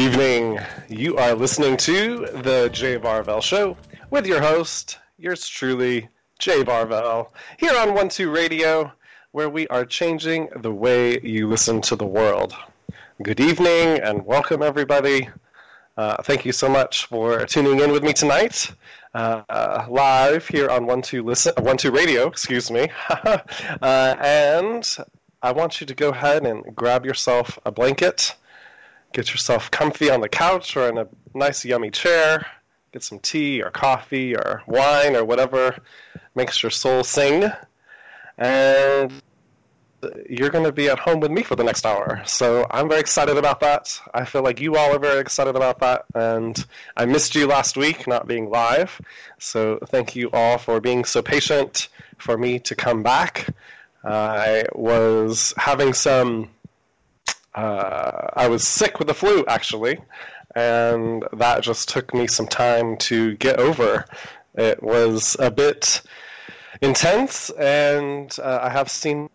Evening. You are listening to the Jay Barvell Show with your host, yours truly, Jay Barvell, here on One Two Radio, where we are changing the way you listen to the world. Good evening and welcome, everybody. Uh, thank you so much for tuning in with me tonight, uh, uh, live here on One Two Listen, One Two Radio. Excuse me, uh, and I want you to go ahead and grab yourself a blanket get yourself comfy on the couch or in a nice yummy chair get some tea or coffee or wine or whatever makes your soul sing. And you're going to be at home with me for the next hour. So i'm very excited about that. I feel like you all are very excited about that. And i missed you last week not being live. So thank you all for being so patient for me to come back. I was having some uh, I was sick with the flu actually, and that just took me some time to get over. It was a bit intense, and uh, I have seen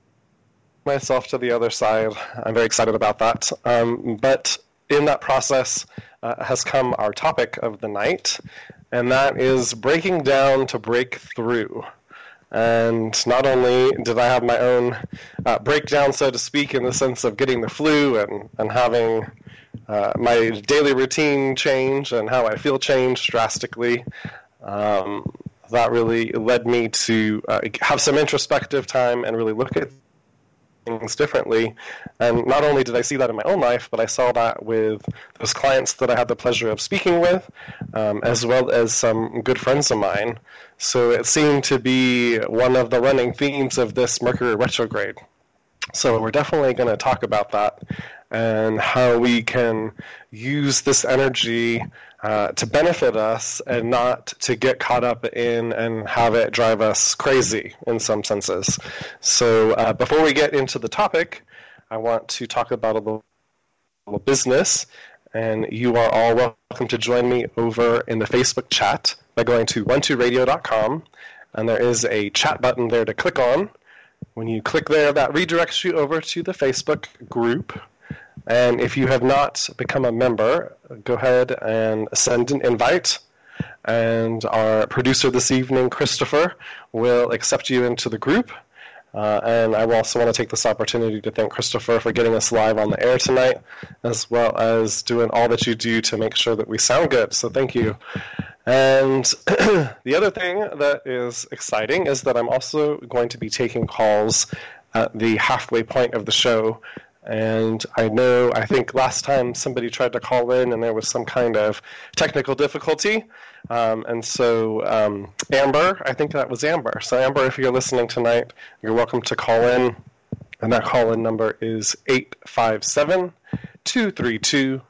myself to the other side. I'm very excited about that. Um, but in that process uh, has come our topic of the night, and that is breaking down to break through. And not only did I have my own uh, breakdown, so to speak, in the sense of getting the flu and, and having uh, my daily routine change and how I feel change drastically, um, that really led me to uh, have some introspective time and really look at things differently. And not only did I see that in my own life, but I saw that with those clients that I had the pleasure of speaking with, um, as well as some good friends of mine. So it seemed to be one of the running themes of this Mercury retrograde. So we're definitely going to talk about that and how we can use this energy uh, to benefit us and not to get caught up in and have it drive us crazy in some senses. So uh, before we get into the topic, I want to talk about a little, little business. And you are all welcome to join me over in the Facebook chat by going to one2radio.com. And there is a chat button there to click on. When you click there, that redirects you over to the Facebook group and if you have not become a member, go ahead and send an invite. And our producer this evening, Christopher, will accept you into the group. Uh, and I also want to take this opportunity to thank Christopher for getting us live on the air tonight, as well as doing all that you do to make sure that we sound good. So thank you. And the other thing that is exciting is that I'm also going to be taking calls at the halfway point of the show and I know, I think last time somebody tried to call in and there was some kind of technical difficulty. Um, and so, um, Amber, I think that was Amber. So, Amber, if you're listening tonight, you're welcome to call in. And that call in number is 857 232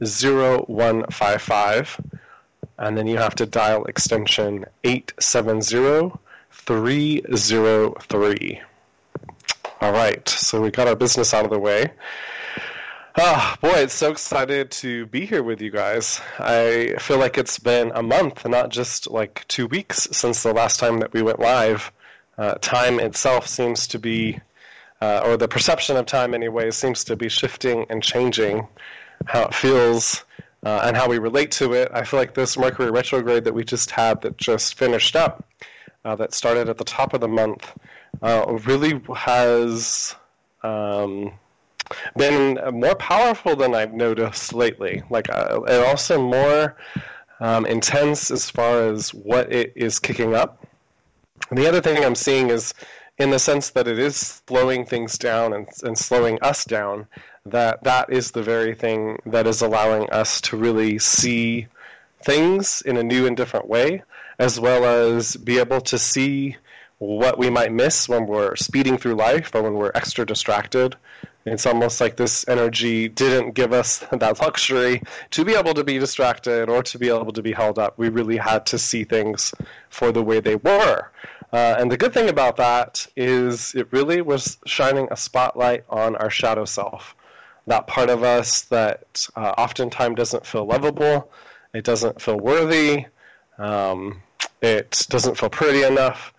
0155. And then you have to dial extension 870 303. All right, so we got our business out of the way. Oh, boy, it's so excited to be here with you guys. I feel like it's been a month, not just like two weeks since the last time that we went live. Uh, time itself seems to be, uh, or the perception of time anyway, seems to be shifting and changing how it feels uh, and how we relate to it. I feel like this Mercury retrograde that we just had that just finished up, uh, that started at the top of the month, uh, really has um, been more powerful than I've noticed lately. Like, uh, and also more um, intense as far as what it is kicking up. And the other thing I'm seeing is, in the sense that it is slowing things down and, and slowing us down, that that is the very thing that is allowing us to really see things in a new and different way, as well as be able to see what we might miss when we're speeding through life or when we're extra distracted. It's almost like this energy didn't give us that luxury to be able to be distracted or to be able to be held up. We really had to see things for the way they were. Uh, and the good thing about that is it really was shining a spotlight on our shadow self. That part of us that uh, oftentimes doesn't feel lovable, it doesn't feel worthy, um, it doesn't feel pretty enough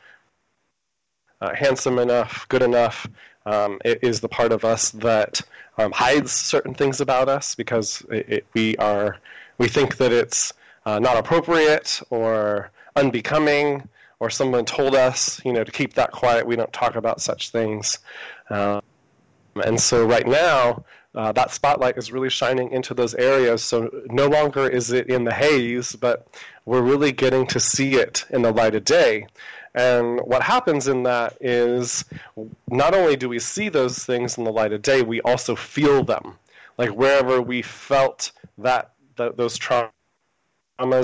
uh, handsome enough, good enough, Um, it is the part of us that um, hides certain things about us because it, it, we are we think that it's uh, not appropriate or unbecoming or someone told us you know to keep that quiet. We don't talk about such things. Um, and so right now, uh, that spotlight is really shining into those areas. So no longer is it in the haze, but we're really getting to see it in the light of day. And what happens in that is not only do we see those things in the light of day, we also feel them. Like wherever we felt that, that those traumas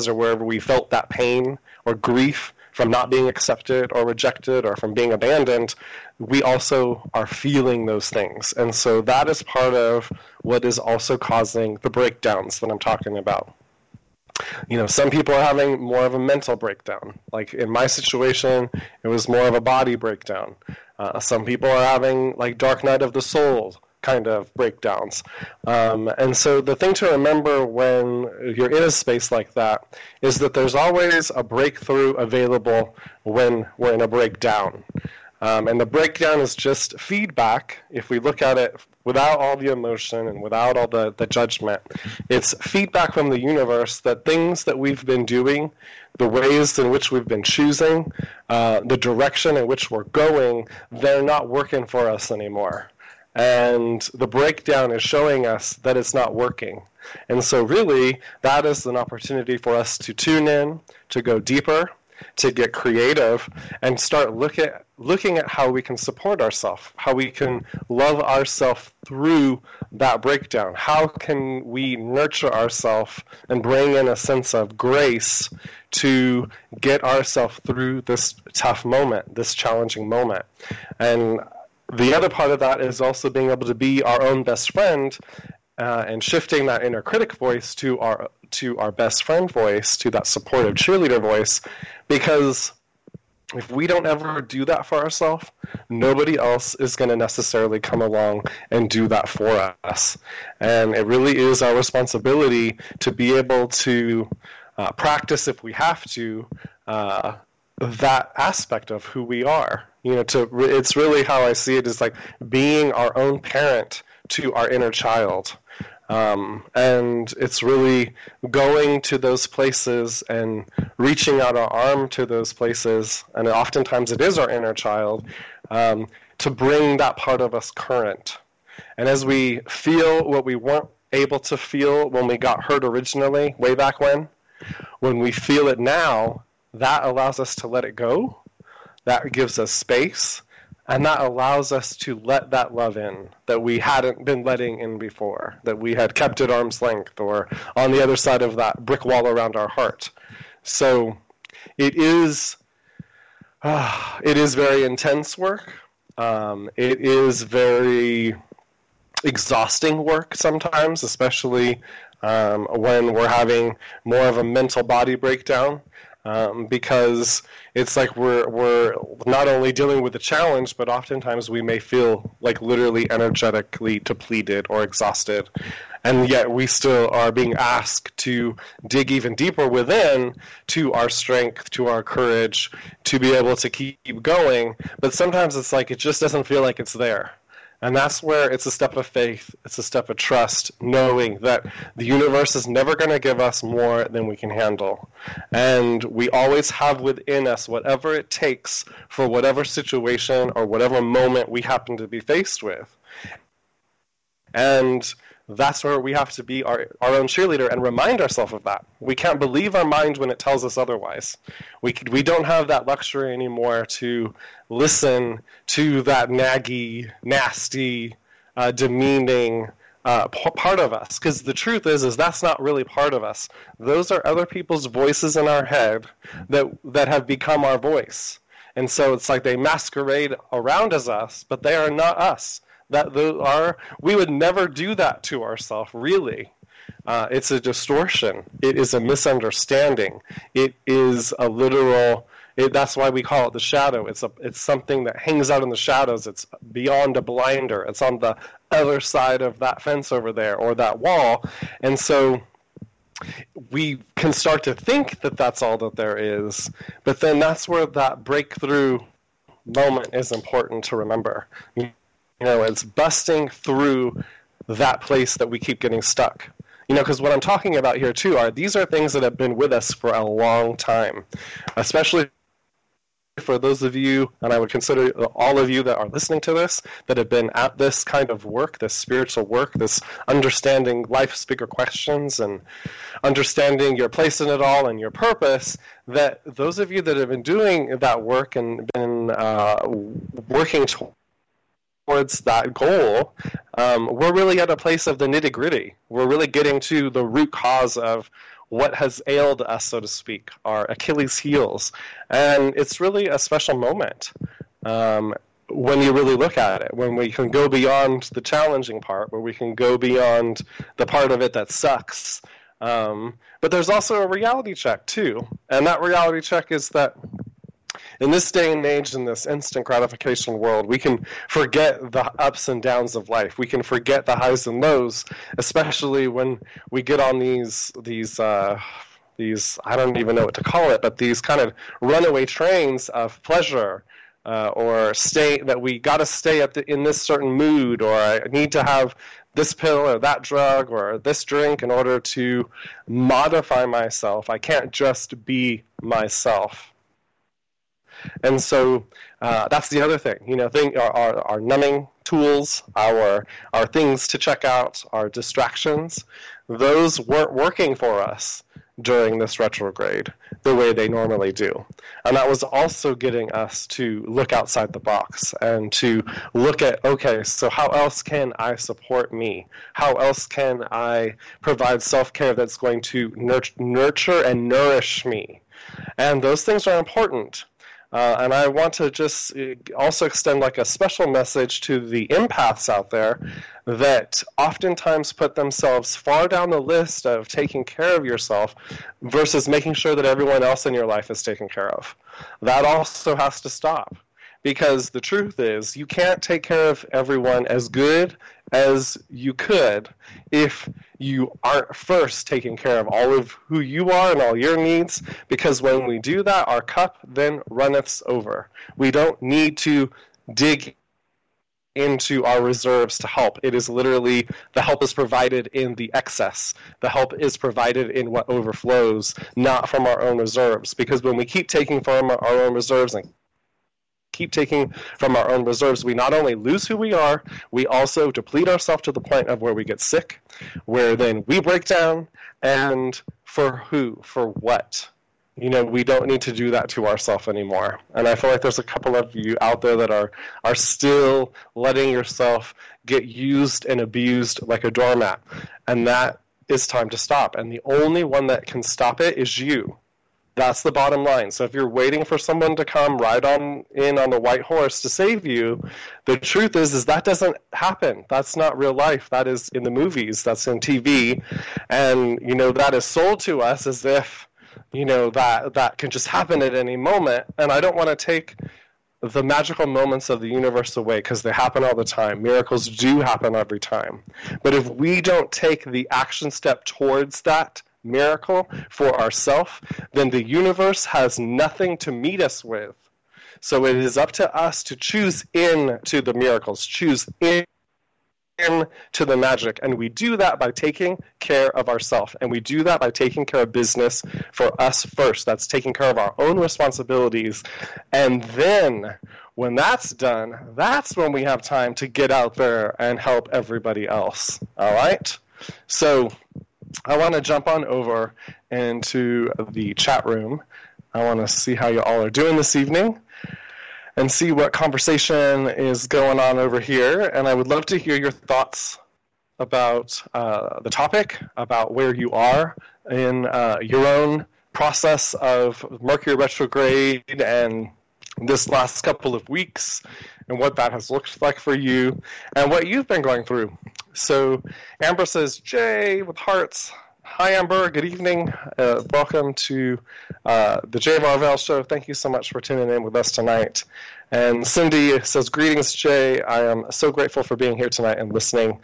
or wherever we felt that pain or grief from not being accepted or rejected or from being abandoned, we also are feeling those things. And so that is part of what is also causing the breakdowns that I'm talking about you know, some people are having more of a mental breakdown. Like in my situation, it was more of a body breakdown. Uh, some people are having like dark night of the soul kind of breakdowns. Um, and so the thing to remember when you're in a space like that is that there's always a breakthrough available when we're in a breakdown. Um, and the breakdown is just feedback. If we look at it without all the emotion and without all the, the judgment, it's feedback from the universe that things that we've been doing, the ways in which we've been choosing, uh, the direction in which we're going, they're not working for us anymore. And the breakdown is showing us that it's not working. And so, really, that is an opportunity for us to tune in, to go deeper, to get creative and start look at, looking at how we can support ourselves, how we can love ourselves through that breakdown. How can we nurture ourselves and bring in a sense of grace to get ourselves through this tough moment, this challenging moment? And the other part of that is also being able to be our own best friend uh, and shifting that inner critic voice to our to our best friend voice, to that supportive cheerleader voice, because if we don't ever do that for ourselves, nobody else is going to necessarily come along and do that for us. And it really is our responsibility to be able to uh, practice, if we have to, uh, that aspect of who we are. You know, to it's really how I see it is like being our own parent to our inner child. Um, and it's really going to those places and reaching out our arm to those places, and oftentimes it is our inner child, um, to bring that part of us current. And as we feel what we weren't able to feel when we got hurt originally, way back when, when we feel it now, that allows us to let it go. That gives us space and that allows us to let that love in that we hadn't been letting in before, that we had kept at arm's length or on the other side of that brick wall around our heart. So it is, uh, it is very intense work. Um, it is very exhausting work sometimes, especially um, when we're having more of a mental body breakdown um, because it's like we're we're not only dealing with the challenge, but oftentimes we may feel like literally energetically depleted or exhausted, and yet we still are being asked to dig even deeper within to our strength, to our courage, to be able to keep going. But sometimes it's like it just doesn't feel like it's there. And that's where it's a step of faith, it's a step of trust, knowing that the universe is never going to give us more than we can handle. And we always have within us whatever it takes for whatever situation or whatever moment we happen to be faced with. And that's where we have to be our, our own cheerleader and remind ourselves of that. We can't believe our mind when it tells us otherwise. We, we don't have that luxury anymore to listen to that naggy, nasty, uh, demeaning uh, p- part of us. Because the truth is, is that's not really part of us. Those are other people's voices in our head that that have become our voice. And so it's like they masquerade around as us, but they are not us that those are we would never do that to ourselves really. Uh, it's a distortion. It is a misunderstanding. It is a literal it, that's why we call it the shadow. It's a it's something that hangs out in the shadows. It's beyond a blinder. It's on the other side of that fence over there or that wall. And so we can start to think that that's all that there is but then that's where that breakthrough moment is important to remember. You know, it's busting through that place that we keep getting stuck. You know, because what I'm talking about here too are these are things that have been with us for a long time, especially for those of you, and I would consider all of you that are listening to this, that have been at this kind of work, this spiritual work, this understanding life's bigger questions and understanding your place in it all and your purpose, that those of you that have been doing that work and been uh, working towards that goal, um, we're really at a place of the nitty gritty. We're really getting to the root cause of what has ailed us, so to speak, our Achilles heels. And it's really a special moment um, when you really look at it, when we can go beyond the challenging part, where we can go beyond the part of it that sucks. Um, but there's also a reality check, too. And that reality check is that in this day and age, in this instant gratification world, we can forget the ups and downs of life. We can forget the highs and lows, especially when we get on these these uh, these I don't even know what to call it, but these kind of runaway trains of pleasure. Uh, or stay that we got to stay at the, in this certain mood, or I need to have this pill or that drug or this drink in order to modify myself. I can't just be myself. And so uh, that's the other thing. You know, thing, our, our, our numbing tools, our our things to check out, our distractions, those weren't working for us during this retrograde the way they normally do. And that was also getting us to look outside the box and to look at okay, so how else can I support me? How else can I provide self care that's going to nurture and nourish me? And those things are important. Uh, and I want to just uh, also extend like a special message to the empaths out there that oftentimes put themselves far down the list of taking care of yourself versus making sure that everyone else in your life is taken care of. That also has to stop because the truth is you can't take care of everyone as good as you could if you aren't first taking care of all of who you are and all your needs because when we do that our cup then runneth over we don't need to dig into our reserves to help. It is literally the help is provided in the excess. The help is provided in what overflows, not from our own reserves. Because when we keep taking from our own reserves and keep taking from our own reserves, we not only lose who we are, we also deplete ourselves to the point of where we get sick, where then we break down, and for who? For what? You know, we don't need to do that to ourselves anymore. And I feel like there's a couple of you out there that are are still letting yourself get used and abused like a doormat. And that is time to stop. And the only one that can stop it is you. That's the bottom line. So if you're waiting for someone to come ride on in on the white horse to save you, the truth is is that doesn't happen. That's not real life. That is in the movies. That's in TV, and you know that is sold to us as if you know that that can just happen at any moment. And I don't want to take the magical moments of the universe away because they happen all the time. Miracles do happen every time. But if we don't take the action step towards that miracle for ourselves, then the universe has nothing to meet us with. So it is up to us to choose in to the miracles, choose in to the magic. And we do that by taking care of ourselves. And we do that by taking care of business for us first. That's taking care of our own responsibilities. And then when that's done, that's when we have time to get out there and help everybody else. All right? So I want to jump on over into the chat room. I want to see how you all are doing this evening and see what conversation is going on over here. And I would love to hear your thoughts about uh, the topic, about where you are in uh, your own process of Mercury retrograde and this last couple of weeks and what that has looked like for you and what you've been going through. So Amber says, Jay with hearts. Hi, Amber. Good evening. Uh, welcome to uh, the Jay Varvel Show. Thank you so much for tuning in with us tonight. And Cindy says, Greetings, Jay. I am so grateful for being here tonight and listening.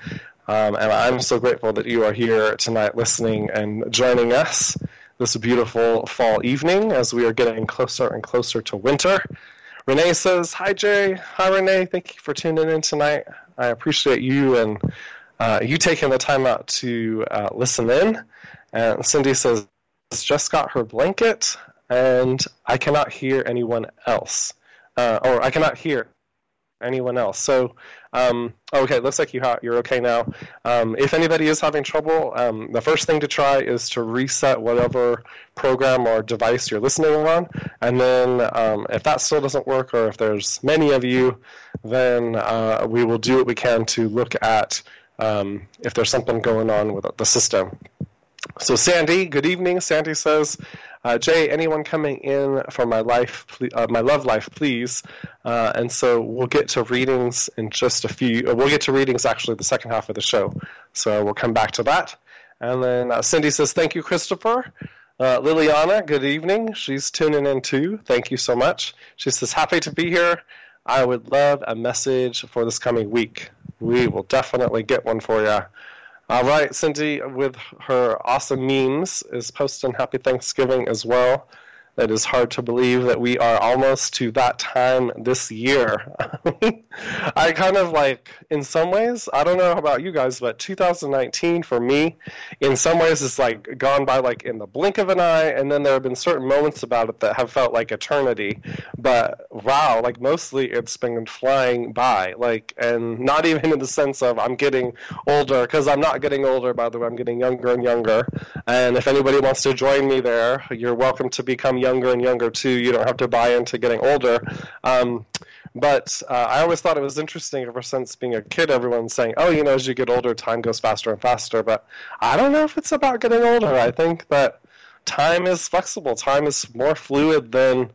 Um, and I'm so grateful that you are here tonight listening and joining us this beautiful fall evening as we are getting closer and closer to winter. Renee says, Hi, Jay. Hi, Renee. Thank you for tuning in tonight. I appreciate you and uh, you taking the time out to uh, listen in. And Cindy says, just got her blanket, and I cannot hear anyone else. Uh, or I cannot hear anyone else. So, um, okay, looks like you ha- you're okay now. Um, if anybody is having trouble, um, the first thing to try is to reset whatever program or device you're listening on, and then um, if that still doesn't work, or if there's many of you, then uh, we will do what we can to look at um, if there's something going on with the system. So Sandy, good evening. Sandy says, uh, Jay, anyone coming in for my life, uh, my love life, please. Uh, and so we'll get to readings in just a few. Uh, we'll get to readings actually the second half of the show. So we'll come back to that. And then uh, Cindy says, thank you, Christopher. Uh, Liliana, good evening. She's tuning in too. Thank you so much. She says, happy to be here. I would love a message for this coming week. We will definitely get one for you. All right, Cindy, with her awesome memes, is posting Happy Thanksgiving as well. It is hard to believe that we are almost to that time this year. I kind of like, in some ways, I don't know about you guys, but 2019 for me, in some ways, is like gone by like in the blink of an eye, and then there have been certain moments about it that have felt like eternity. But wow, like mostly it's been flying by, like, and not even in the sense of I'm getting older, because I'm not getting older, by the way, I'm getting younger and younger. And if anybody wants to join me there, you're welcome to become younger and younger too. You don't have to buy into getting older. Um, but uh, I always thought it was interesting ever since being a kid, everyone's saying, oh, you know, as you get older, time goes faster and faster. But I don't know if it's about getting older. I think that time is flexible, time is more fluid than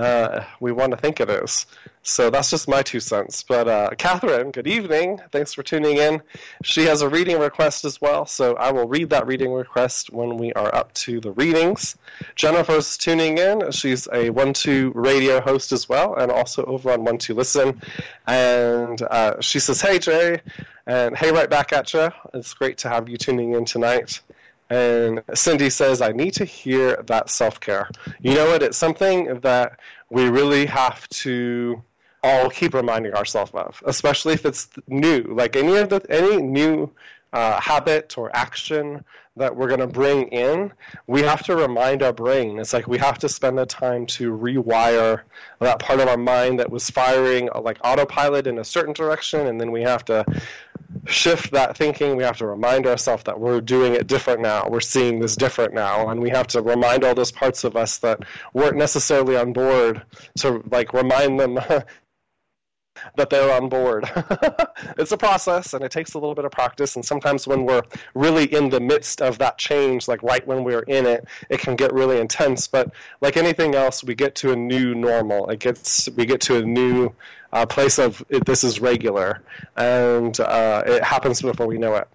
uh, we want to think it is. So that's just my two cents. But uh, Catherine, good evening. Thanks for tuning in. She has a reading request as well, so I will read that reading request when we are up to the readings. Jennifer's tuning in. She's a One Two radio host as well, and also over on One Two Listen. And uh, she says, "Hey Jay," and "Hey, right back at you." It's great to have you tuning in tonight. And Cindy says, I need to hear that self care. You know what? It's something that we really have to all keep reminding ourselves of, especially if it's new. Like any of the any new uh, habit or action that we're going to bring in, we have to remind our brain. It's like we have to spend the time to rewire that part of our mind that was firing uh, like autopilot in a certain direction, and then we have to shift that thinking. We have to remind ourselves that we're doing it different now. We're seeing this different now, and we have to remind all those parts of us that weren't necessarily on board to like remind them that they're on board. it's a process and it takes a little bit of practice. And sometimes when we're really in the midst of that change, like right when we're in it, it can get really intense. But like anything else, we get to a new normal. It gets we get to a new uh, place of it, this is regular, and uh, it happens before we know it.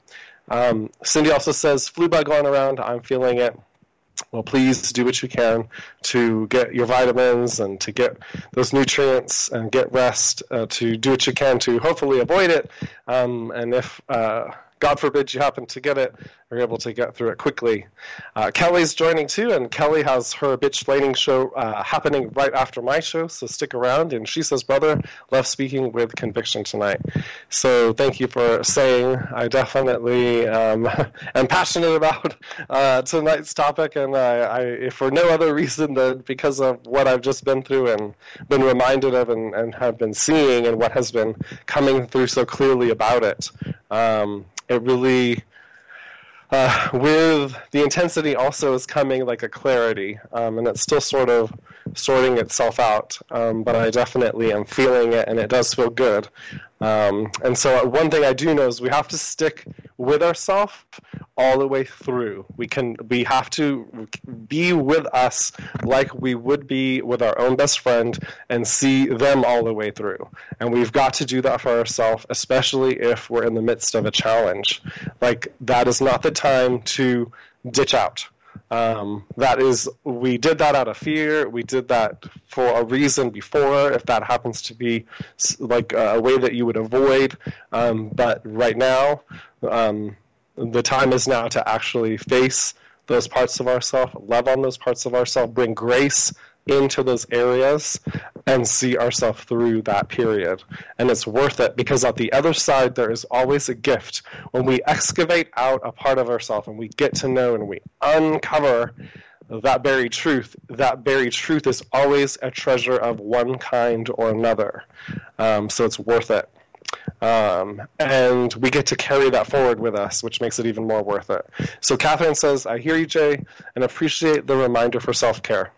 Um, Cindy also says flu bug going around. I'm feeling it well, please do what you can to get your vitamins and to get those nutrients and get rest, uh, to do what you can to hopefully avoid it. Um, and if uh, God forbid you happen to get it, are able to get through it quickly. Uh, Kelly's joining too, and Kelly has her bitch blading show uh, happening right after my show, so stick around. And she says, "Brother, love speaking with conviction tonight." So thank you for saying. I definitely um, am passionate about uh, tonight's topic, and I, I, for no other reason than because of what I've just been through and been reminded of, and, and have been seeing, and what has been coming through so clearly about it. Um, really uh, with the intensity also is coming like a clarity, um, and it's still sort of sorting itself out. Um, but I definitely am feeling it, and it does feel good. Um, and so one thing I do know is we have to stick with ourselves all the way through. We can we have to be with us like we would be with our own best friend and see them all the way through. And we've got to do that for ourselves, especially if we're in the midst of a challenge. Like that is not the time to ditch out. Um, that is, we did that out of fear. We did that for a reason before, if that happens to be like a way that you would avoid. Um, but right now, um, the time is now to actually face those parts of ourselves, love on those parts of ourselves, bring grace into those areas and see ourselves through that period. And it's worth it because at the other side, there is always a gift. When we excavate out a part of ourselves and we get to know and we uncover that buried truth, that buried truth is always a treasure of one kind or another. Um, so it's worth it. Um, and we get to carry that forward with us, which makes it even more worth it. So Catherine says, I hear you, Jay, and appreciate the reminder for self care.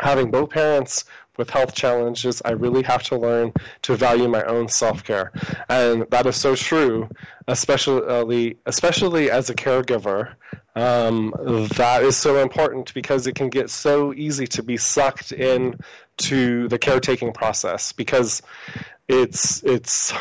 Having both parents with health challenges, I really have to learn to value my own self care. And that is so true, especially, especially as a caregiver. Um, that is so important because it can get so easy to be sucked in to the caretaking process because it's it's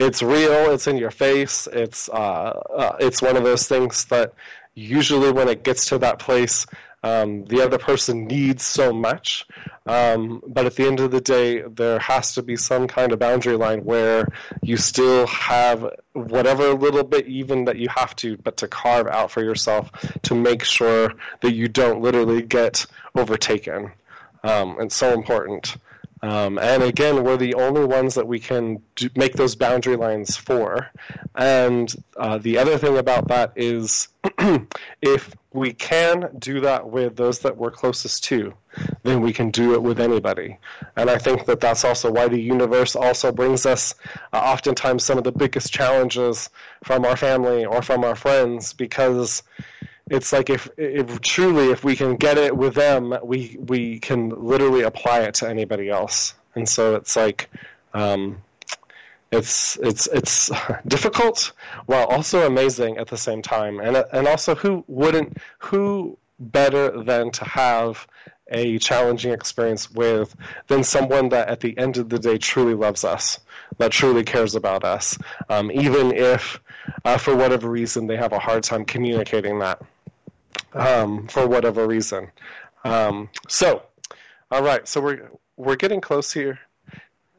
it's real. It's in your face. It's uh, uh, it's one of those things that usually when it gets to that place, um, the other person needs so much. Um, but at the end of the day, there has to be some kind of boundary line where you still have whatever little bit, even that you have to, but to carve out for yourself to make sure that you don't literally get overtaken. Um, it's so important. Um, and again, we're the only ones that we can do, make those boundary lines for. And uh, the other thing about that is if we can do that with those that we're closest to, then we can do it with anybody. And I think that that's also why the universe also brings us uh, oftentimes some of the biggest challenges from our family or from our friends because it's like if, if truly if we can get it with them, we we can literally apply it to anybody else. And so it's like um, it's it's it's difficult while also amazing at the same time. And and also who wouldn't who better than to have a challenging experience with than someone that at the end of the day truly loves us, that truly cares about us, um, even if uh, for whatever reason they have a hard time communicating that um, for whatever reason. Um, so, all right, so we're we're getting close here.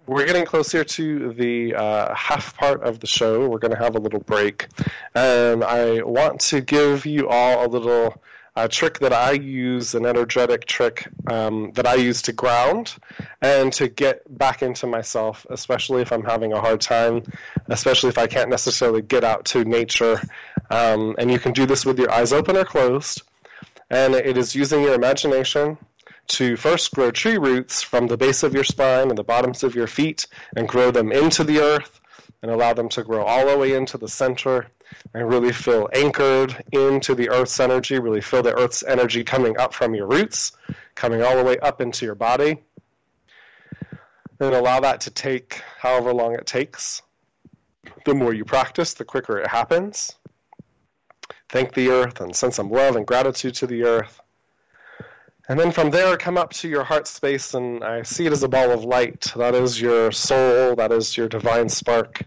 We're getting closer to the uh, half part of the show. We're going to have a little break, and I want to give you all a little uh, trick that I use, an energetic trick um, that I use to ground and to get back into myself, especially if I'm having a hard time, especially if I can't necessarily get out to nature. Um, and you can do this with your eyes open or closed. And it is using your imagination to first grow tree roots from the base of your spine and the bottoms of your feet and grow them into the earth and allow them to grow all the way into the center and really feel anchored into the earth's energy, really feel the earth's energy coming up from your roots, coming all the way up into your body. And allow that to take however long it takes. The more you practice, the quicker it happens. Thank the earth and send some love and gratitude to the earth. And then from there, come up to your heart space, and I see it as a ball of light. That is your soul, that is your divine spark,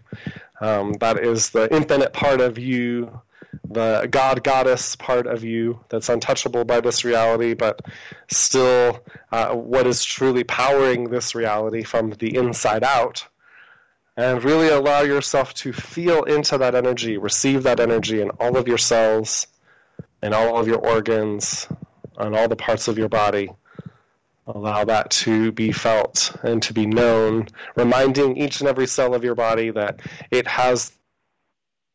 um, that is the infinite part of you, the God goddess part of you that's untouchable by this reality, but still uh, what is truly powering this reality from the inside out. And really allow yourself to feel into that energy, receive that energy in all of your cells, in all of your organs, on all the parts of your body. Allow that to be felt and to be known, reminding each and every cell of your body that it has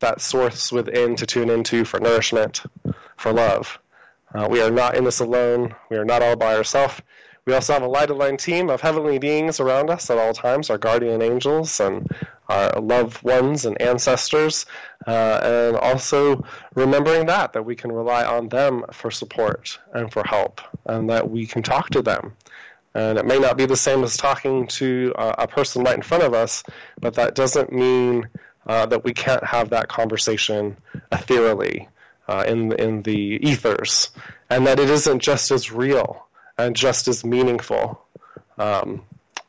that source within to tune into for nourishment, for love. Uh, we are not in this alone. We are not all by ourselves. We also have a light aligned team of heavenly beings around us at all times, our guardian angels and our loved ones and ancestors, uh, and also remembering that, that we can rely on them for support and for help, and that we can talk to them. And it may not be the same as talking to uh, a person right in front of us, but that doesn't mean uh, that we can't have that conversation ethereally uh, in, in the ethers, and that it isn't just as real and just as meaningful. Um,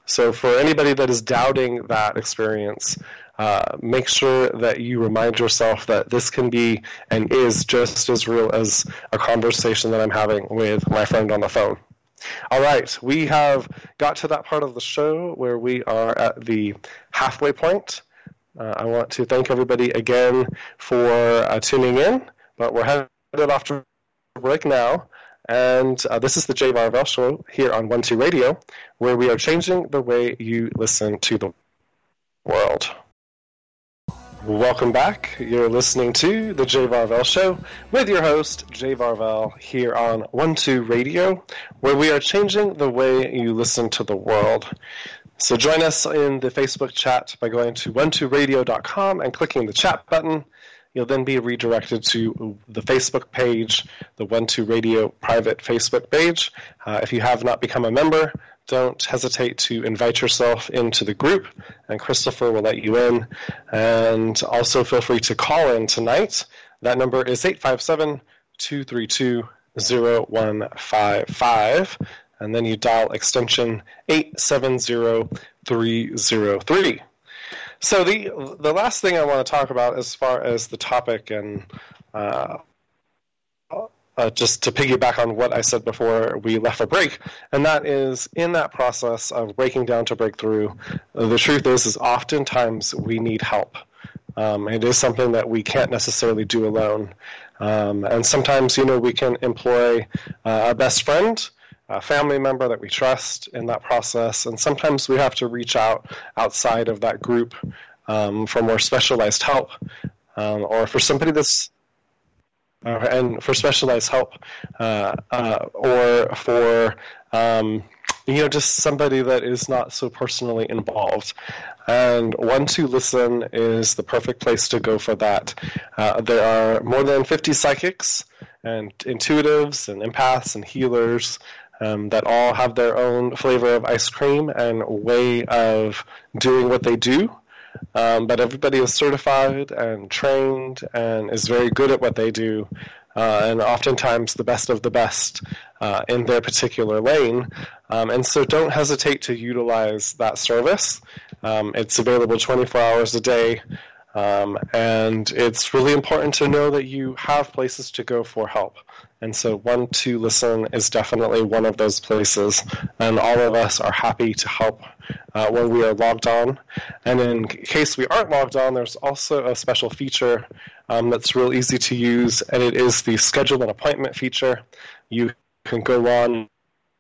so, for anybody that is doubting that experience, uh, make sure that you remind yourself that this can be and is just as real as a conversation that I'm having with my friend on the phone. All right, we have got to that part of the show where we are at the halfway point. Uh, I want to thank everybody again for uh, tuning in, but we're headed off to break now. And uh, this is the J. Varvel Show here on One Two Radio, where we are changing the way you listen to the world. Welcome back. You're listening to the J. Varvel Show with your host, J. Varvel, here on One Two Radio, where we are changing the way you listen to the world. So join us in the Facebook chat by going to one2radio.com and clicking the chat button. You'll then be redirected to the Facebook page, the One Two Radio private Facebook page. Uh, if you have not become a member, don't hesitate to invite yourself into the group, and Christopher will let you in. And also feel free to call in tonight. That number is 857 232 0155 and then you dial extension 870303. So the the last thing I want to talk about as far as the topic and uh, uh, just to piggyback on what I said before we left for break, and that is in that process of breaking down to breakthrough, the truth is is oftentimes we need help. Um, it is something that we can't necessarily do alone. Um, and sometimes, you know, we can employ uh, our best friend a family member that we trust in that process. And sometimes we have to reach out outside of that group um, for more specialized help, um, or for somebody that's uh, and for specialized help, uh, uh, or for um, you know just somebody that is not so personally involved. And one to listen is the perfect place to go for that. Uh, there are more than 50 psychics and intuitives and empaths and healers um, that all have their own flavor of ice cream and way of doing what they do. Um, but everybody is certified and trained and is very good at what they do, uh, and oftentimes the best of the best uh, in their particular lane. Um, and so don't hesitate to utilize that service. Um, it's available 24 hours a day. Um, and it's really important to know that you have places to go for help. And so, one to listen is definitely one of those places. And all of us are happy to help uh, when we are logged on. And in case we aren't logged on, there's also a special feature um, that's real easy to use, and it is the schedule an appointment feature. You can go on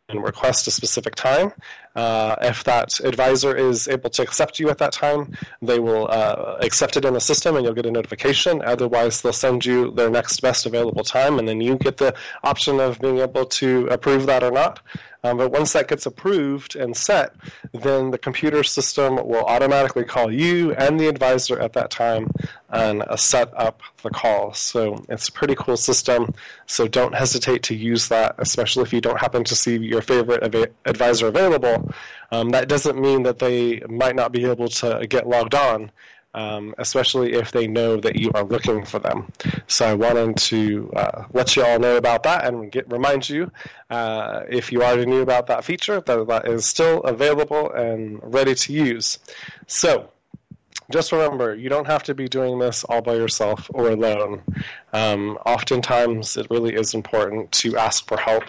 and request a specific time. Uh, if that advisor is able to accept you at that time, they will uh, accept it in the system and you'll get a notification. Otherwise, they'll send you their next best available time, and then you get the option of being able to approve that or not. Um, but once that gets approved and set, then the computer system will automatically call you and the advisor at that time and uh, set up the call. So it's a pretty cool system. So don't hesitate to use that, especially if you don't happen to see your favorite av- advisor available. Um, that doesn't mean that they might not be able to get logged on um, especially if they know that you are looking for them. So I wanted to uh, let you all know about that and get, remind you, uh, if you already knew about that feature, that that is still available and ready to use. So just remember, you don't have to be doing this all by yourself or alone. Um, oftentimes, it really is important to ask for help,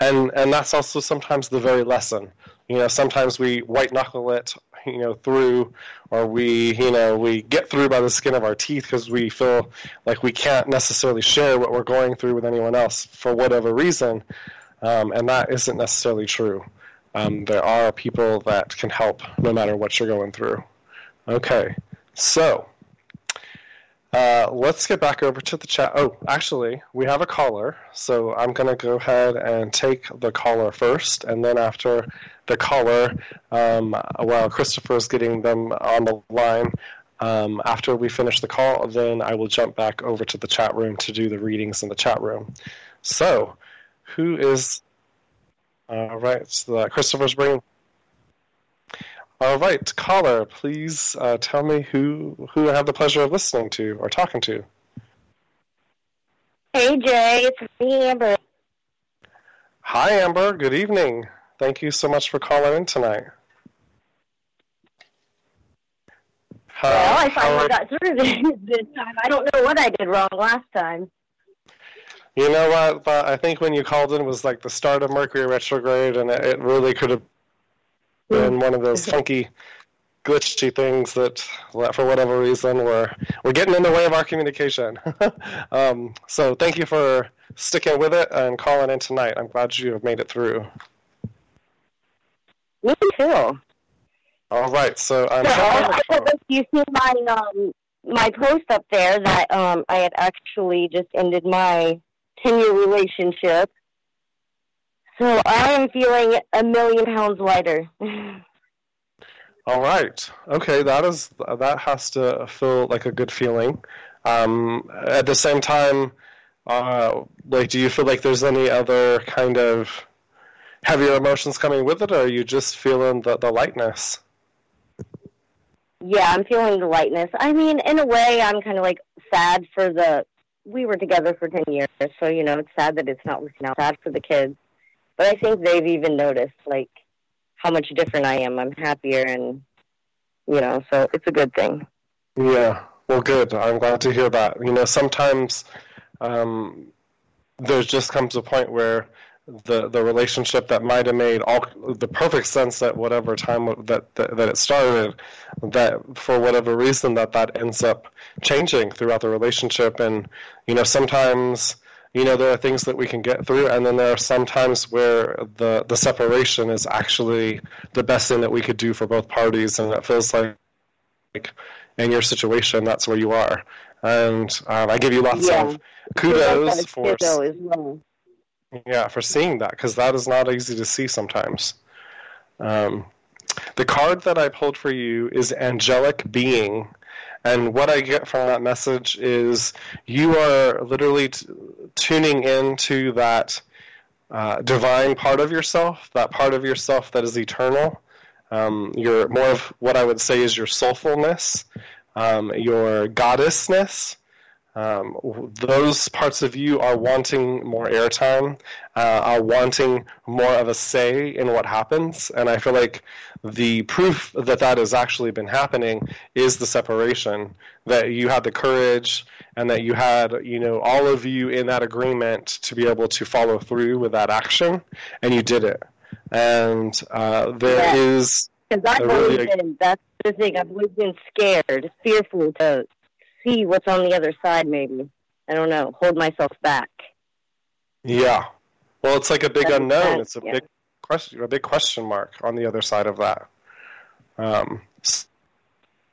and and that's also sometimes the very lesson. You know, sometimes we white knuckle it you know through or we you know we get through by the skin of our teeth because we feel like we can't necessarily share what we're going through with anyone else for whatever reason um, and that isn't necessarily true. Um, there are people that can help no matter what you're going through. Okay so uh, let's get back over to the chat. Oh, actually, we have a caller, so I'm going to go ahead and take the caller first, and then after the caller, um, while Christopher is getting them on the line, um, after we finish the call, then I will jump back over to the chat room to do the readings in the chat room. So, who is. All right, so Christopher's bringing. All right, caller, please uh, tell me who who I have the pleasure of listening to or talking to. Hey Jay, it's me, Amber. Hi, Amber. Good evening. Thank you so much for calling in tonight. How, well, I finally got through this, this time. I don't know what I did wrong last time. You know what? But I think when you called in it was like the start of Mercury retrograde, and it really could have been one of those funky glitchy things that, for whatever reason, were were getting in the way of our communication. um, so thank you for sticking with it and calling in tonight. I'm glad you have made it through. Me too. All right, so I'm. So, I hope you see my um my post up there that um I had actually just ended my ten year relationship. So I am feeling a million pounds lighter. All right. Okay, that is that has to feel like a good feeling. Um, at the same time, uh, like, do you feel like there's any other kind of heavier emotions coming with it, or are you just feeling the, the lightness? Yeah, I'm feeling the lightness. I mean, in a way, I'm kind of like sad for the. We were together for ten years, so you know, it's sad that it's not working out. Sad for the kids, but I think they've even noticed like how much different I am. I'm happier, and you know, so it's a good thing. Yeah, well, good. I'm glad to hear that. You know, sometimes um, there just comes a point where the the relationship that might have made all the perfect sense at whatever time that, that that it started that for whatever reason that that ends up changing throughout the relationship and you know sometimes you know there are things that we can get through and then there are some times where the the separation is actually the best thing that we could do for both parties and it feels like like in your situation that's where you are and um, i give you lots yeah. of kudos for well yeah, for seeing that because that is not easy to see sometimes. Um, the card that I pulled for you is angelic being, and what I get from that message is you are literally t- tuning into that uh, divine part of yourself, that part of yourself that is eternal. Um, your more of what I would say is your soulfulness, um, your goddessness, um, those parts of you are wanting more airtime, uh, are wanting more of a say in what happens, and I feel like the proof that that has actually been happening is the separation. That you had the courage, and that you had, you know, all of you in that agreement to be able to follow through with that action, and you did it. And uh, there yeah. is because I've always really, been that's the thing. I've always been scared, fearful to see what's on the other side, maybe. I don't know. Hold myself back. Yeah. Well, it's like a big unknown. Sense. It's a yeah. big question, a big question mark on the other side of that. Um,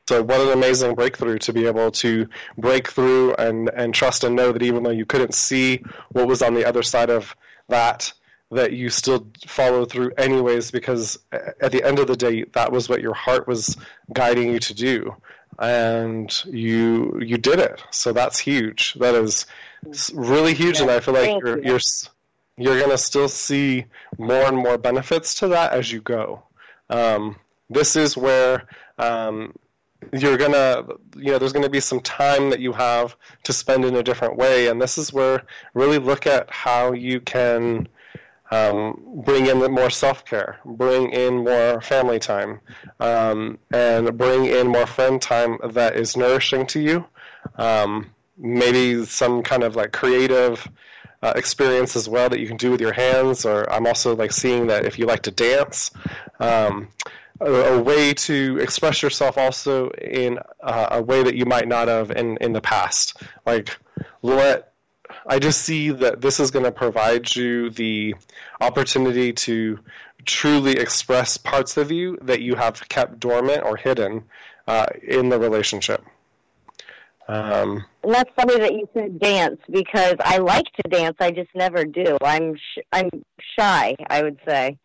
so what an amazing breakthrough to be able to break through and, and trust and know that even though you couldn't see what was on the other side of that, that you still follow through anyways because at the end of the day that was what your heart was guiding you to do and you you did it. So that's huge. That is really huge, yeah, and I feel like you're you. you're you're gonna still see more and more benefits to that as you go. Um, this is where um, you're gonna you know there's gonna be some time that you have to spend in a different way, and this is where really look at how you can um, bring in more self care, bring in more family time, um, and bring in more friend time that is nourishing to you. Um, maybe some kind of like creative uh, experience as well that you can do with your hands. Or I'm also like seeing that if you like to dance. Um, a, a, way to express yourself also in uh, a way that you might not have in, in the past. Like, let I just see that this is going to provide you the opportunity to truly express parts of you that you have kept dormant or hidden uh, in the relationship. Um, and that's funny that you said dance because I like to dance. I just never do. I'm sh- I'm shy. I would say.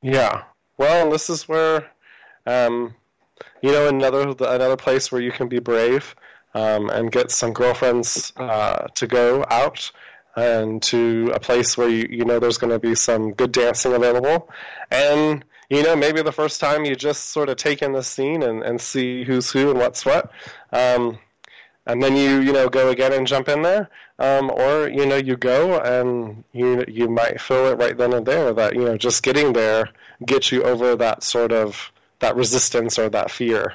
Yeah. Well, this is where, um, you know, another another place where you can be brave um, and get some girlfriends uh, to go out and to a place where you, you know there's going to be some good dancing available. And, you know, maybe the first time you just sort of take in the scene and, and see who's who and what's what. Um, and then you, you know, go again and jump in there. Um, or, you know, you go and you, you might feel it right then and there that, you know, just getting there gets you over that sort of, that resistance or that fear.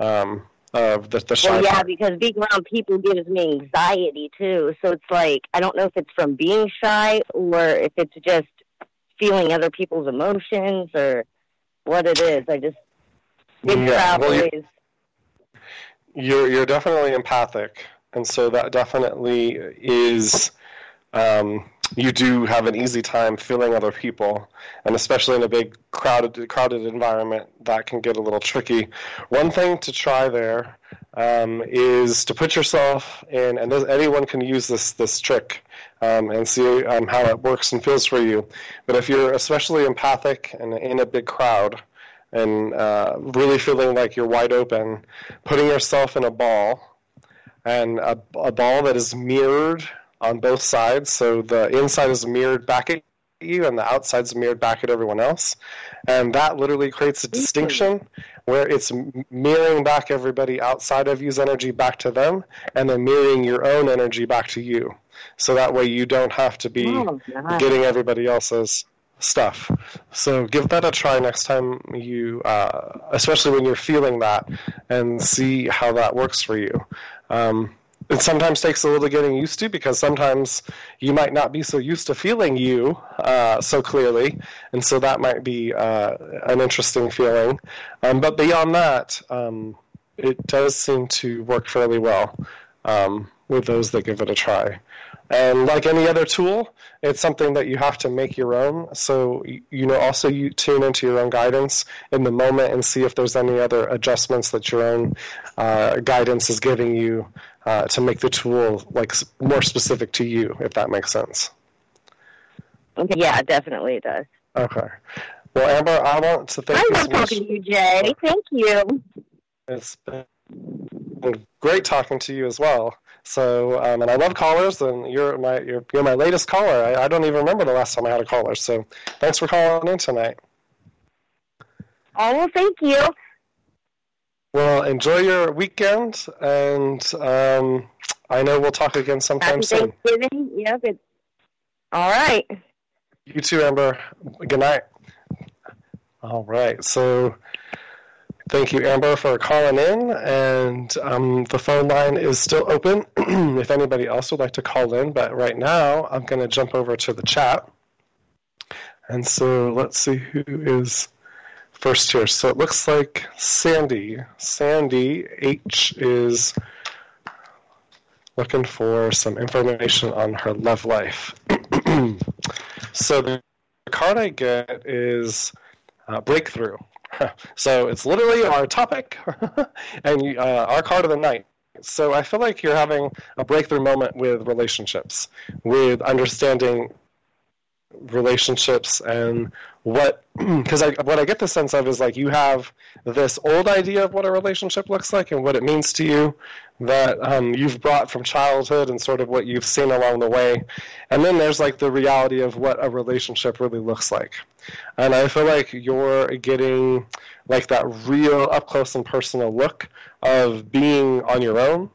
Um, of the, the well, yeah, because being around people gives me anxiety too. So it's like I don't know if it's from being shy or if it's just feeling other people's emotions or what it is. I just Big Yeah, well, you- always. You're you're definitely empathic, and so that definitely is. Um, you do have an easy time feeling other people, and especially in a big crowded crowded environment, that can get a little tricky. One thing to try there um, is to put yourself in, and this- anyone can use this this trick um, and see um, how it works and feels for you. But if you're especially empathic and in a big crowd, and uh, really feeling like you're wide open, putting yourself in a ball, and a, a ball that is mirrored on both sides. So the inside is mirrored back at you, and the outside is mirrored back at everyone else. And that literally creates a distinction where it's mirroring back everybody outside of you's energy back to them, and then mirroring your own energy back to you. So that way you don't have to be Oh, getting everybody else's stuff. So give that a try next time you, uh, especially when you're feeling that, and see how that works for you. Um, it sometimes takes a little getting used to because sometimes you might not be so used to feeling you uh, so clearly, and so that might be uh, an interesting feeling. Um, but beyond that, um, it does seem to work fairly well um, with those that give it a try. And like any other tool, it's something that you have to make your own. So you know, also you tune into your own guidance in the moment and see if there's any other adjustments that your own uh, guidance is giving you uh, to make the tool like more specific to you, if that makes sense. Okay, yeah, definitely it does. Okay. Well, Amber, I want to thank I you love so much. talking to you, Jay. Thank you. It's been great talking to you as well. So, um, and I love callers, and you're my you're, you're my latest caller. I, I don't even remember the last time I had a caller. So, thanks for calling in tonight. Oh, well, thank you. Well, enjoy your weekend, and um, I know we'll talk again sometime Happy soon. Thanksgiving. Yep. It, all right. You too, Amber. Good night. All right. So, thank you, Amber, for calling in. And um, the phone line is still open if anybody else would like to call in. But right now, I'm going to jump over to the chat. And so, let's see who is first here. So, it looks like Sandy. Sandy H is looking for some information on her love life. so the card I get is uh, breakthrough. so it's literally our topic and uh, our card of the night. So I feel like you're having a breakthrough moment with relationships, with understanding relationships and what because I what I get the sense of is like you have this old idea of what a relationship looks like and what it means to you that um, you've brought from childhood and sort of what you've seen along the way, and then there's like the reality of what a relationship really looks like, and I feel like you're getting like that real up close and personal look of being on your own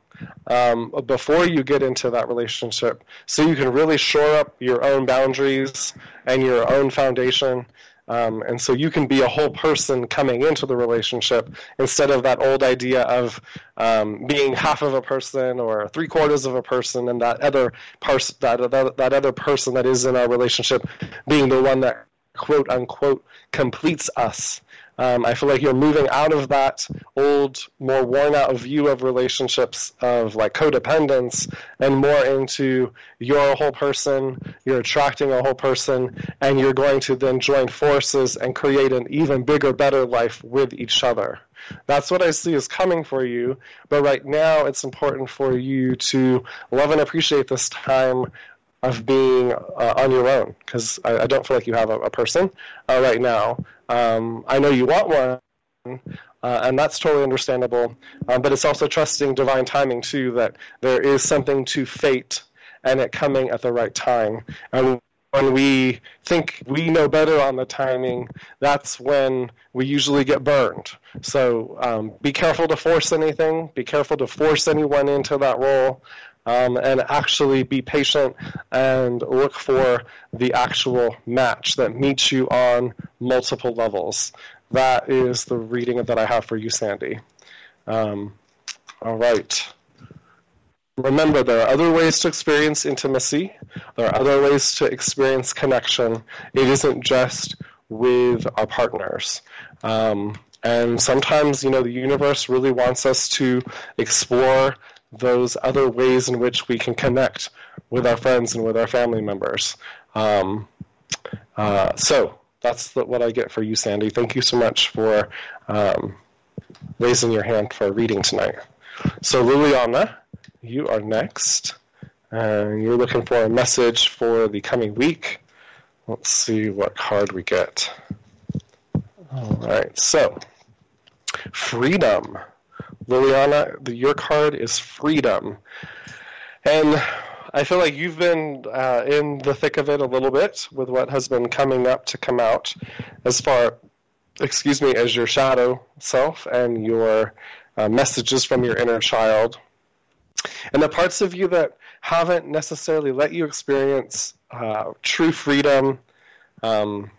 um, before you get into that relationship. So you can really shore up your own boundaries and your own foundation. Um, and so you can be a whole person coming into the relationship instead of that old idea of um, being half of a person or three quarters of a person and that other person that, that, that other person that is in our relationship being the one that quote unquote completes us um, I feel like you're moving out of that old, more worn out view of relationships of like codependence and more into you're a whole person, you're attracting a whole person, and you're going to then join forces and create an even bigger, better life with each other. That's what I see is coming for you, but right now it's important for you to love and appreciate this time of being uh, on your own because I, I don't feel like you have a, a person uh, right now. Um, I know you want one, uh, and that's totally understandable. Um, but it's also trusting divine timing too that there is something to fate and it coming at the right time. And when we think we know better on the timing, that's when we usually get burned. So um, be careful to force anything. Be careful to force anyone into that role. Um, and actually be patient and look for the actual match that meets you on multiple levels. That is the reading that I have for you, Sandy. Um, all right. Remember, there are other ways to experience intimacy. There are other ways to experience connection. It isn't just with our partners. Um, And sometimes, you know, the universe really wants us to explore those other ways in which we can connect with our friends and with our family members. Um, uh, so that's the, what I get for you, Sandy. Thank you so much for um, raising your hand for reading tonight. So, Liliana, you are next. You're looking for a message for the coming week. Let's see what card we get. All right, so freedom. Liliana, the, your card is freedom. And I feel like you've been uh, in the thick of it a little bit with what has been coming up to come out as far, excuse me, as your shadow self and your uh, messages from your inner child. And the parts of you that haven't necessarily let you experience uh, true freedom, um,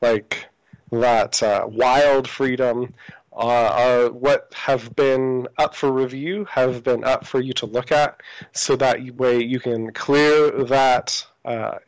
like that uh, wild freedom, are what have been up for review, have been up for you to look at, so that way you can clear that uh,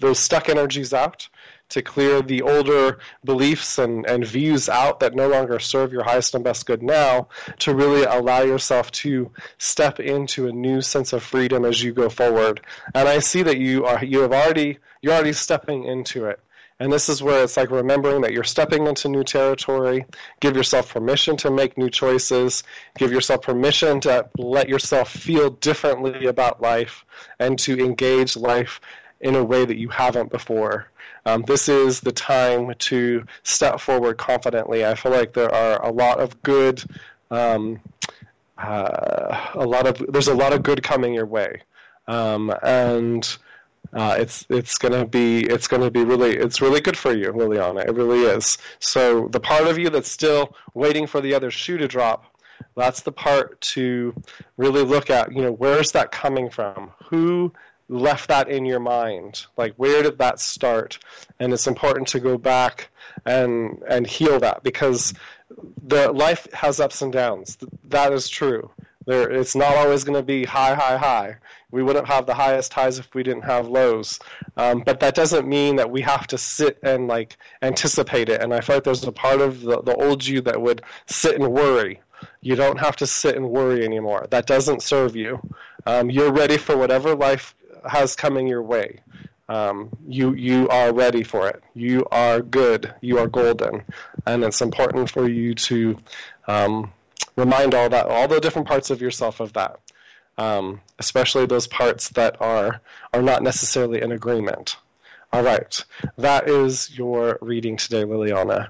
those stuck energies out to clear the older beliefs and, and views out that no longer serve your highest and best good now to really allow yourself to step into a new sense of freedom as you go forward. And I see that you are you have already you're already stepping into it. And this is where it's like remembering that you're stepping into new territory. Give yourself permission to make new choices. Give yourself permission to let yourself feel differently about life and to engage life in a way that you haven't before. Um, this is the time to step forward confidently. I feel like there are a lot of good, um, uh, a lot of there's a lot of good coming your way, um, and uh, it's it's gonna be it's gonna be really it's really good for you, Liliana. It really is. So the part of you that's still waiting for the other shoe to drop, that's the part to really look at. You know, where's that coming from? Who left that in your mind? Like, where did that start? And it's important to go back and and heal that because the life has ups and downs. That is true. There, it's not always going to be high, high, high. We wouldn't have the highest highs if we didn't have lows. Um, but that doesn't mean that we have to sit and like anticipate it. And I feel like there's a part of the, the old you that would sit and worry. You don't have to sit and worry anymore. That doesn't serve you. Um, you're ready for whatever life has coming your way. Um, you you are ready for it. You are good. You are golden, and it's important for you to um, remind all that all the different parts of yourself of that, um, especially those parts that are are not necessarily in agreement. All right, that is your reading today, Liliana.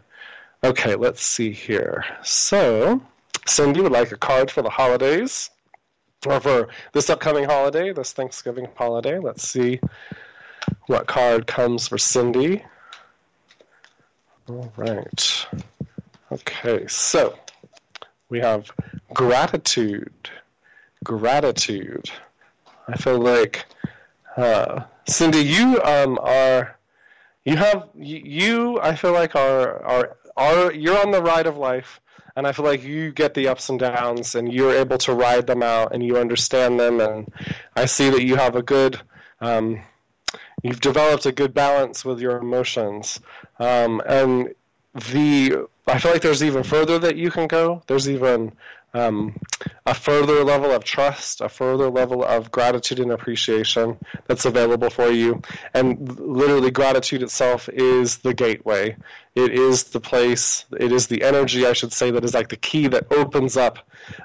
Okay, let's see here. So, Cindy would like a card for the holidays or for this upcoming holiday, this Thanksgiving holiday. Let's see what card comes for Cindy. All right. Okay, so we have gratitude. Gratitude. I feel like uh, Cindy, you um, are you have you. I feel like are are are you're on the ride of life and I feel like you get the ups and downs, and you're able to ride them out, and you understand them, and I see that you have a good, um, you've developed a good balance with your emotions, um, and the I feel like there's even further that you can go. There's even um, a further level of trust, a further level of gratitude and appreciation that's available for you. And literally, gratitude itself is the gateway. It is the place, it is the energy, I should say, that is like the key that opens up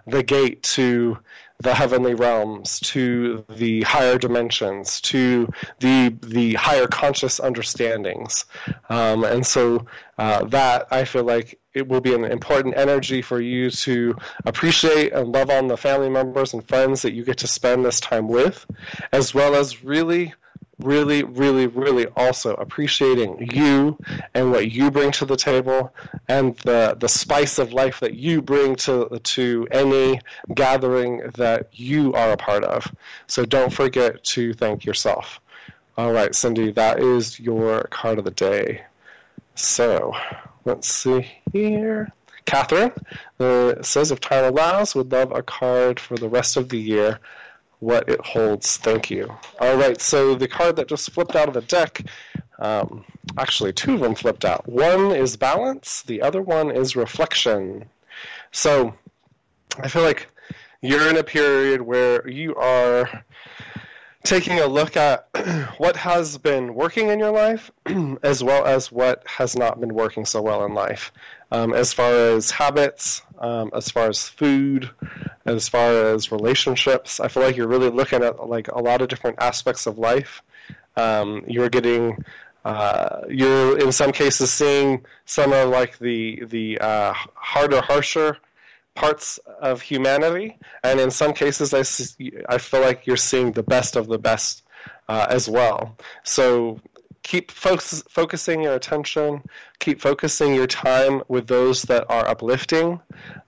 the gate to the heavenly realms, to the higher dimensions, to the the higher conscious understandings, um, and so uh, that I feel like it will be an important energy for you to appreciate and love on the family members and friends that you get to spend this time with, as well as really really, really, really also appreciating you and what you bring to the table and the, the spice of life that you bring to, to any gathering that you are a part of. So don't forget to thank yourself. All right, Cindy, that is your card of the day. So let's see here. Catherine uh, says, if time allows, would love a card for the rest of the year. What it holds. Thank you. All right, so the card that just flipped out of the deck, um, actually, two of them flipped out. One is balance, the other one is reflection. So I feel like you're in a period where you are taking a look at what has been working in your life as well as what has not been working so well in life. Um, as far as habits um, as far as food as far as relationships i feel like you're really looking at like a lot of different aspects of life. Um, you're getting uh, you're in some cases seeing some of like the the uh, harder harsher parts of humanity, and in some cases, I, see, I feel like you're seeing the best of the best uh, as well. So keep focus, focusing your attention, keep focusing your time with those that are uplifting,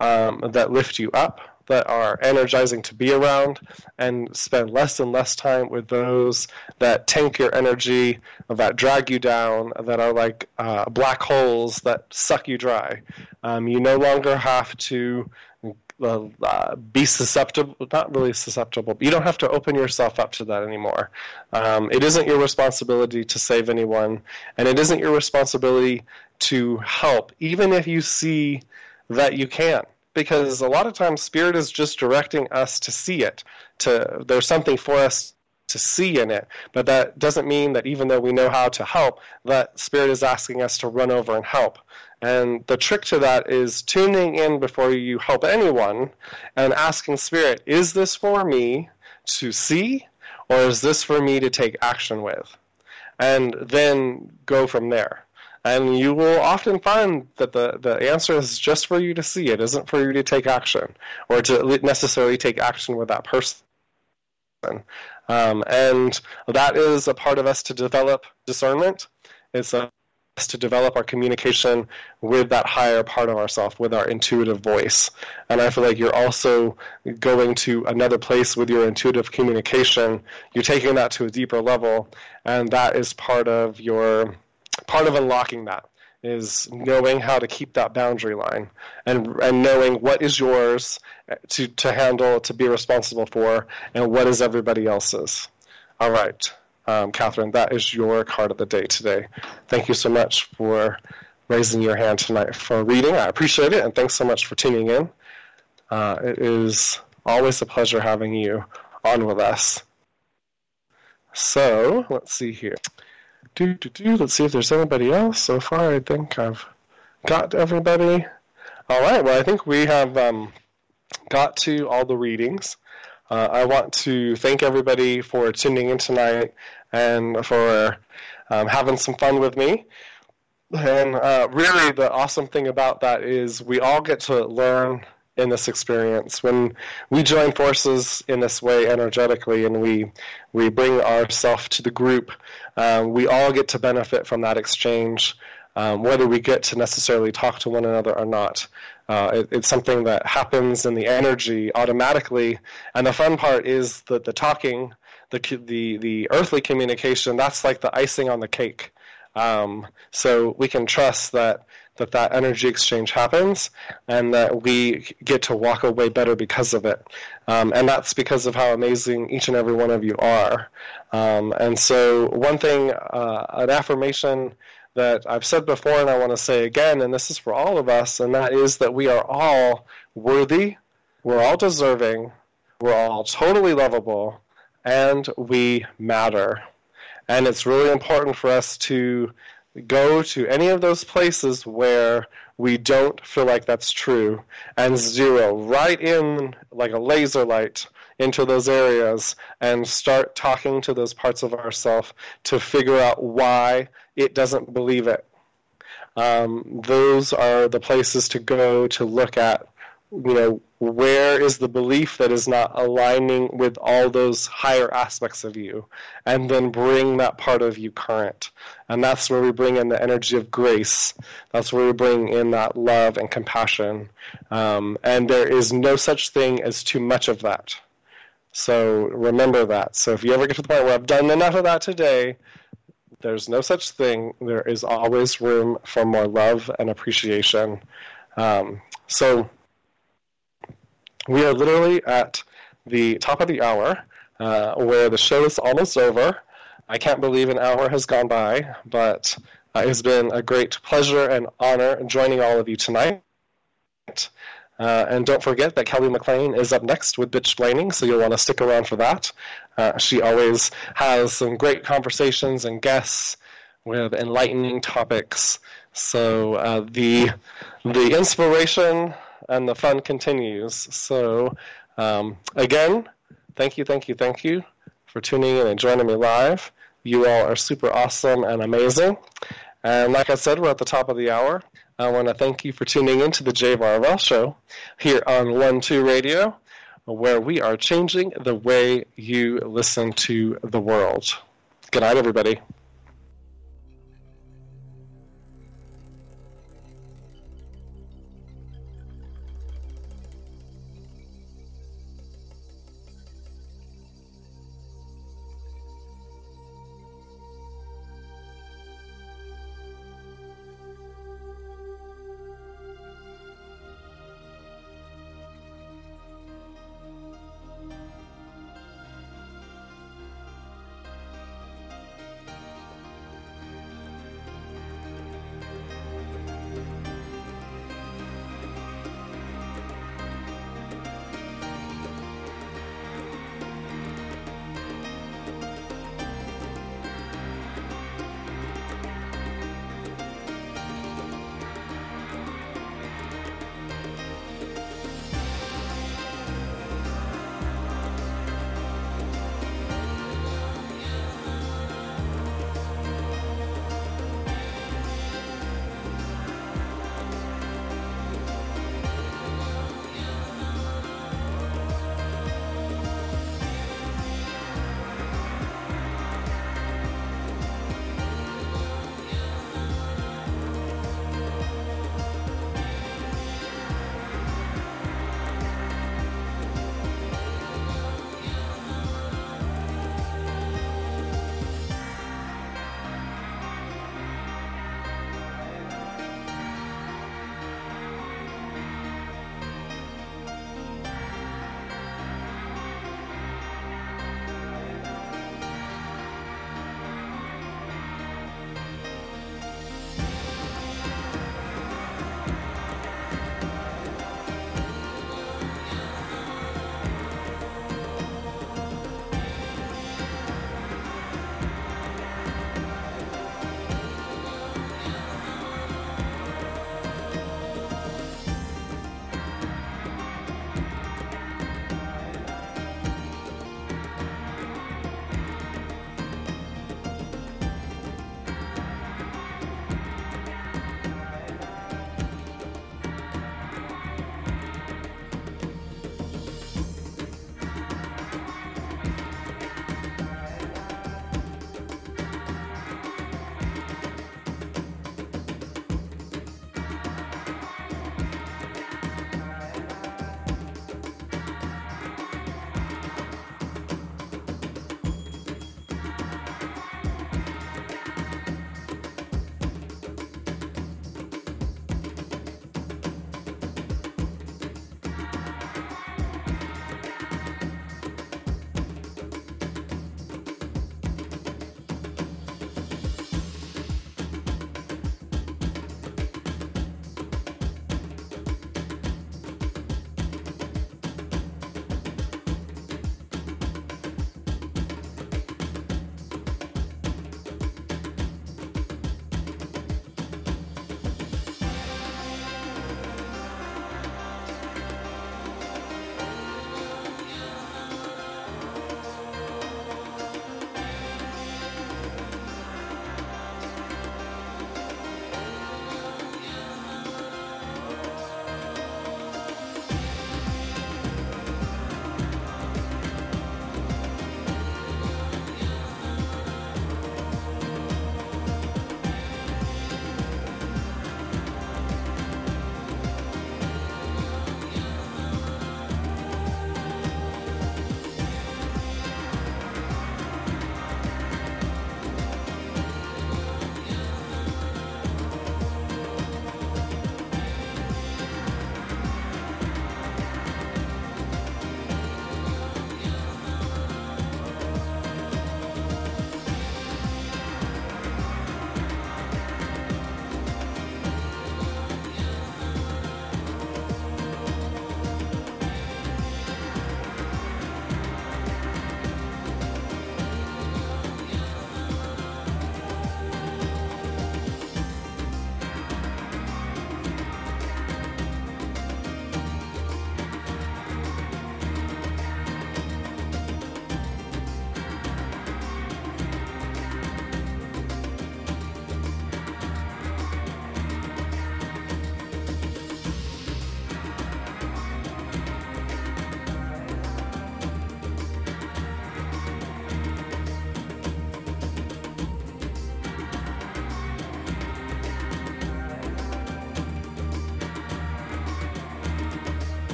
um, that lift you up, that are energizing to be around, and spend less and less time with those that tank your energy, that drag you down, that are like uh, black holes that suck you dry. Um, you no longer have to uh, be susceptible, not really susceptible, but you don't have to open yourself up to that anymore. Um, it isn't your responsibility to save anyone, and it isn't your responsibility to help, even if you see that you can't because a lot of times spirit is just directing us to see it to there's something for us to see in it. But that doesn't mean that even though we know how to help that spirit is asking us to run over and help. And the trick to that is tuning in before you help anyone and asking spirit is this for me to see or is this for me to take action with? And then go from there and you will often find that the, the answer is just for you to see. It isn't for you to take action or to necessarily take action with that person. Um, and that is a part of us to develop discernment. It's a to develop our communication with that higher part of ourself, with our intuitive voice. And I feel like you're also going to another place with your intuitive communication. You're taking that to a deeper level, and that is part of your part of unlocking that is knowing how to keep that boundary line and and knowing what is yours to to handle to be responsible for and what is everybody else's. All right, um, Catherine, that is your card of the day today. Thank you so much for raising your hand tonight for reading. I appreciate it, and thanks so much for tuning in. Uh, it is always a pleasure having you on with us. So let's see here. Do, do, do. Let's see if there's anybody else. So far, I think I've got everybody. All right. Well, I think we have um, got to all the readings. Uh, I want to thank everybody for tuning in tonight and for um, having some fun with me. And uh, really, the awesome thing about that is we all get to learn in this experience. When we join forces in this way energetically and we we bring ourselves to the group, um, we all get to benefit from that exchange, um, whether we get to necessarily talk to one another or not. Uh, it, it's something that happens in the energy automatically, and the fun part is that the talking, the the the earthly communication, that's like the icing on the cake. Um, so we can trust that that that energy exchange happens and that we get to walk away better because of it. Um, and that's because of how amazing each and every one of you are. Um, and so, one thing, uh, an affirmation that I've said before and I want to say again, and this is for all of us, and that is that we are all worthy, we're all deserving, we're all totally lovable, and we matter. And it's really important for us to go to any of those places where we don't feel like that's true and zero right in like a laser light into those areas and start talking to those parts of ourself to figure out why it doesn't believe it. Um, those are the places to go to look at you know, where is the belief that is not aligning with all those higher aspects of you? And then bring that part of you current. And that's where we bring in the energy of grace. That's where we bring in that love and compassion. Um, and there is no such thing as too much of that. So remember that. So if you ever get to the point where I've done enough of that today, there's no such thing. There is always room for more love and appreciation. Um, so we are literally at the top of the hour. uh, where the show is almost over. I can't believe an hour has gone by, but uh, it's been a great pleasure and honor joining all of you tonight. Uh, and don't forget that Kelly McLean is up next with Bitch Blaming, so you'll want to stick around for that. Uh, she always has some great conversations and guests with enlightening topics. So uh, the the inspiration and the fun continues. So um, again, thank you, thank you, thank you for tuning in and joining me live. You all are super awesome and amazing. And like I said, we're at the top of the hour. I want to thank you for tuning in to the Jay Varvel Show here on One Two Radio, where we are changing the way you listen to the world. Good night, everybody.